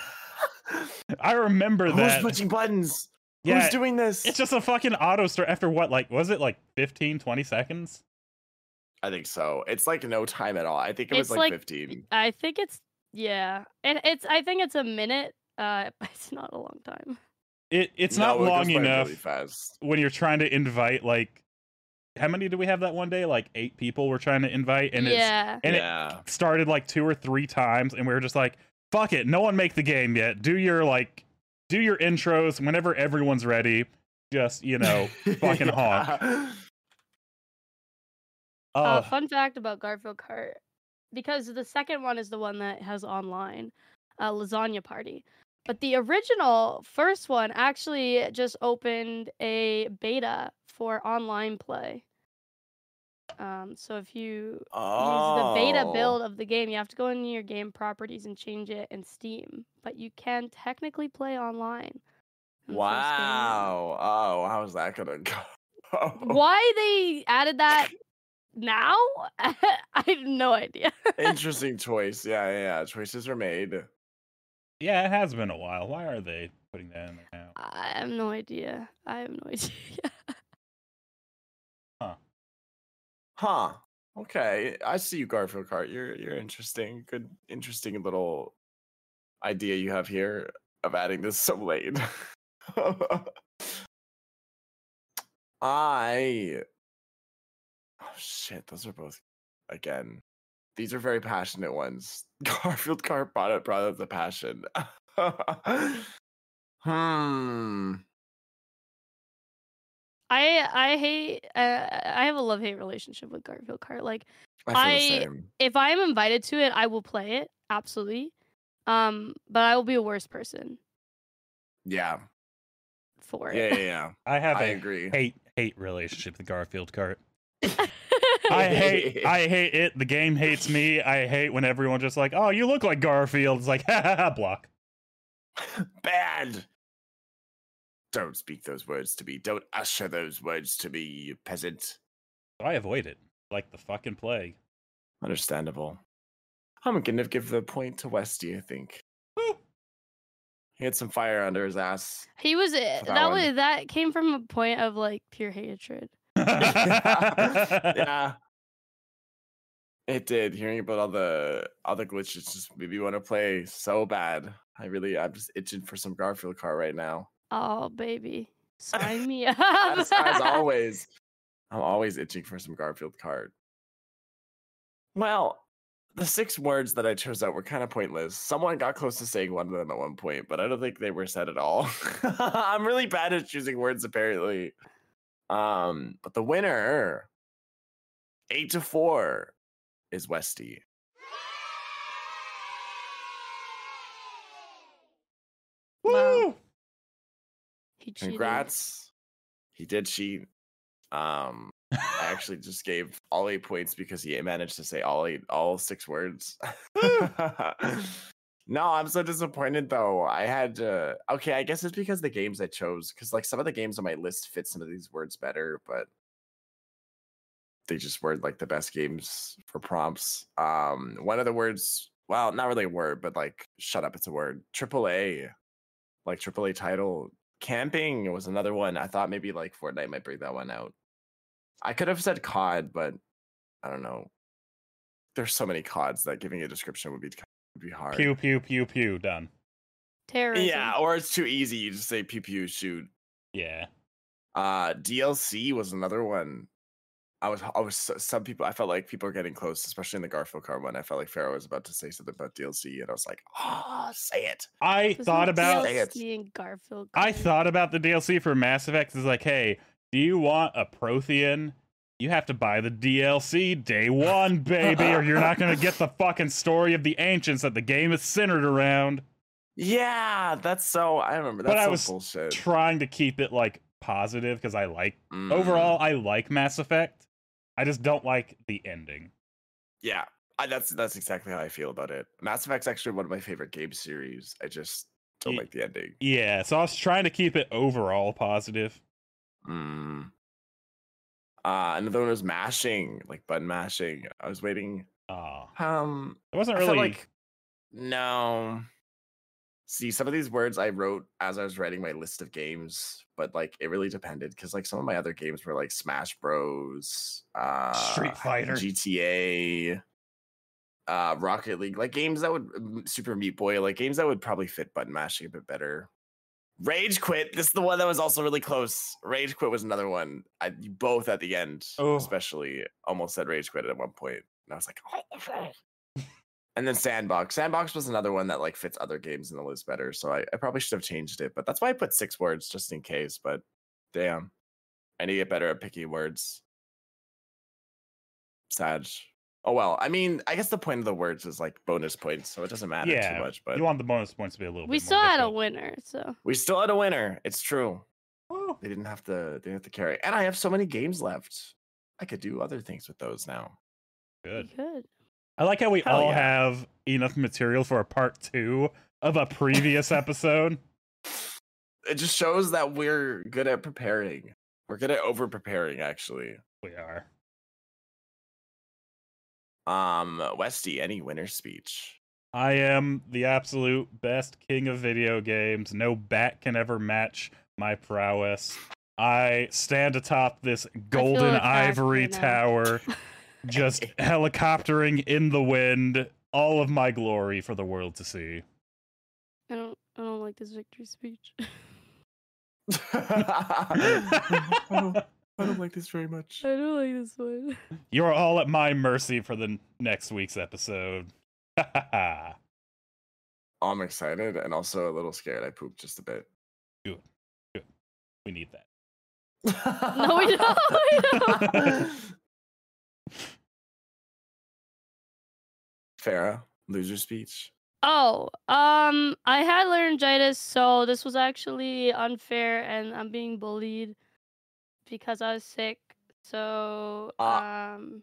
I remember Who's that. pushing buttons? Yeah, Who's doing this? it's just a fucking auto start after what? Like, was it like 15, 20 seconds? I think so. It's like no time at all. I think it was like, like- 15. I think it's yeah. It, it's I think it's a minute. Uh, it's not a long time. It it's No, not it long enough Really fast. when you're trying to invite like. How many did we have that one day? Like eight people were trying to invite, and it's yeah. and yeah. it started like two or three times, and we were just like, "Fuck it, no one make the game yet. Do your like, do your intros whenever everyone's ready. Just you know, fucking honk. Uh, Oh, fun fact about Garfield Kart, because the second one is the one that has online, uh, Lasagna Party. But the original first one actually just opened a beta for online play. Um, so if you use the beta Oh. build of the game, you have to go into your game properties and change it in Steam. But you can technically play online. in the first game. Wow. Oh, how's that gonna go? Why they added that now? I have no idea. Interesting choice. Yeah, yeah, yeah. Choices are made. Yeah, it has been a while. Why are they putting that in there now? I have no idea. I have no idea. Huh. Huh. Okay. I see you, Garfield Kart. You're you're interesting. Good interesting little idea you have here of adding this so late. I Oh shit, those are both again. These are very passionate ones. Garfield Kart brought it brought up the passion. hmm. I I hate. Uh, I have a love hate relationship with Garfield Kart. Like, I I- if I am invited to it, I will play it absolutely. Um, but I will be a worse person Yeah. for Yeah, it. yeah, yeah. I have I a agree. hate hate relationship with Garfield Kart. I hate I hate it. The game hates me. I hate when everyone just like, oh, you look like Garfield. It's like, ha ha ha, block. Bad. Don't speak those words to me. Don't usher those words to me, you peasant. I avoid it like the fucking plague. Understandable. I'm gonna give the point to Westy, I think. Woo. He had some fire under his ass. he was uh, that that was that came from a point of like pure hatred. yeah. It did. Hearing about all the all the glitches just made me want to play so bad. I really I'm just itching for some Garfield car right now. Oh baby, sign me up. as, as always, I'm always itching for some Garfield card. Well, the six words that I chose out were kind of pointless. Someone got close to saying one of them at one point, but I don't think they were said at all. I'm really bad at choosing words, apparently. Um, but the winner, eight to four, is Westy. Wow. Woo! He cheated. Congrats. He did cheat. Um, I actually just gave all eight points because he managed to say all eight, all six words. no, I'm so disappointed though. I had. Okay, I guess it's because the games I chose, because like some of the games on my list fit some of these words better, but they just weren't like the best games for prompts. Um, one of the words, well, not really a word, but like, shut up, it's a word. Triple A, like triple A title. Camping was another one. I thought maybe like Fortnite might bring that one out. I could have said COD, but I don't know. There's so many CODs that giving a description would be would be hard. Pew pew pew pew. Done. Terrorism. Yeah, or it's too easy. You just say pew pew shoot. Yeah. Uh DLC was another one. I was, I was. Some people, I felt like people are getting close, especially in the Garfield car one. I felt like Ferra was about to say something about DLC, and I was like, "Oh, say it." I There's thought about Say it. DLC in Garfield. I thought about the DLC for Mass Effect. Is like, hey, do you want a Prothean? You have to buy the DLC day one, baby, or you're not gonna get the fucking story of the ancients that the game is centered around. Yeah, that's so. I remember But that's I was bullshit. Trying to keep it like positive because I like Mm, overall I like Mass Effect. I just don't like the ending. yeah, I, that's that's exactly how I feel about it. Mass Effect's actually one of my favorite game series. I just don't like the ending. Yeah, so I was trying to keep it overall positive. Mm. Uh, another one was mashing, like button mashing. I was waiting. Oh, Um, it wasn't really. like no. See, some of these words I wrote as I was writing my list of games, but like it really depended because like some of my other games were like Smash Bros, uh, Street Fighter. GTA, uh, Rocket League, like games that would Super Meat Boy, like games that would probably fit button mashing a bit better. Rage Quit. This is the one that was also really close. Rage Quit was another one. I you both at the end, Oh. especially almost said Rage Quit at one point, and I was like, and then Sandbox. Sandbox was another one that like fits other games in the list better. So I, I probably should have changed it, but that's why I put six words just in case. But damn, I need to get better at picking words. Sad. Oh well, I mean, I guess the point of the words is like bonus points, so it doesn't matter yeah, too much. But you want the bonus points to be a little We bit still more had a winner, so we still had a winner. It's true. Oh, They didn't have to. They didn't have to carry. And I have so many games left. I could do other things with those now. good. Good. I like how we Hell all yeah. have enough material for a part two of a previous episode. It just shows that we're good at preparing. We're good at over preparing, actually. We are. Um, Westy, any winner speech? I am the absolute best king of video games. No bat can ever match my prowess. I stand atop this golden attacked ivory tower, just helicoptering in the wind, all of my glory for the world to see. I don't. I don't like this victory speech. I, don't, like this very much. I don't like this one. You're all at my mercy for the next week's episode. I'm excited and also a little scared. I pooped just a bit. Good. Good. we need that. No, we don't. We don't. Ferra, loser speech. Oh, um, I had laryngitis, so this was actually unfair, and I'm being bullied because I was sick. So, Ah. um,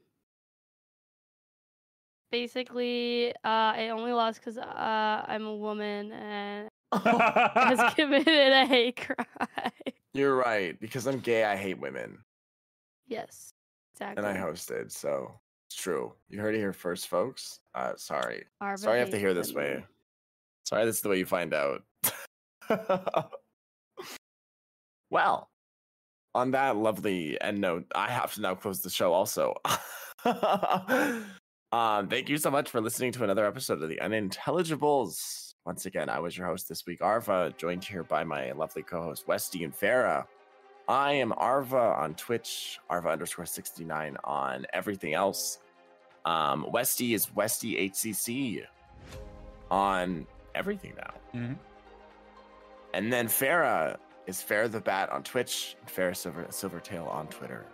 basically, uh, I only lost because uh, I'm a woman and I has committed a hate crime. You're right because I'm gay. I hate women, yes, exactly. and I hosted, so it's true. You heard it here first, folks. Uh, sorry, Arva sorry, I have to hear this women. way. Sorry, this is the way you find out. well, on that lovely end note, I have to now close the show. Also, um, thank you so much for listening to another episode of the Unintelligibles. Once again, I was your host this week, Arva, joined here by my lovely co-host Westy and Ferra. I am Arva on Twitch, Arva underscore 69 on everything else. Um, Westy is Westy HCC on everything now. Mhm. And then Ferra is Fair the Bat on Twitch and Ferra Silver Silvertail on Twitter.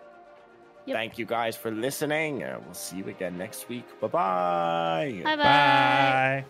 Yep. Thank you guys for listening. Uh, we'll see you again next week. Bye-bye. Bye bye. Bye.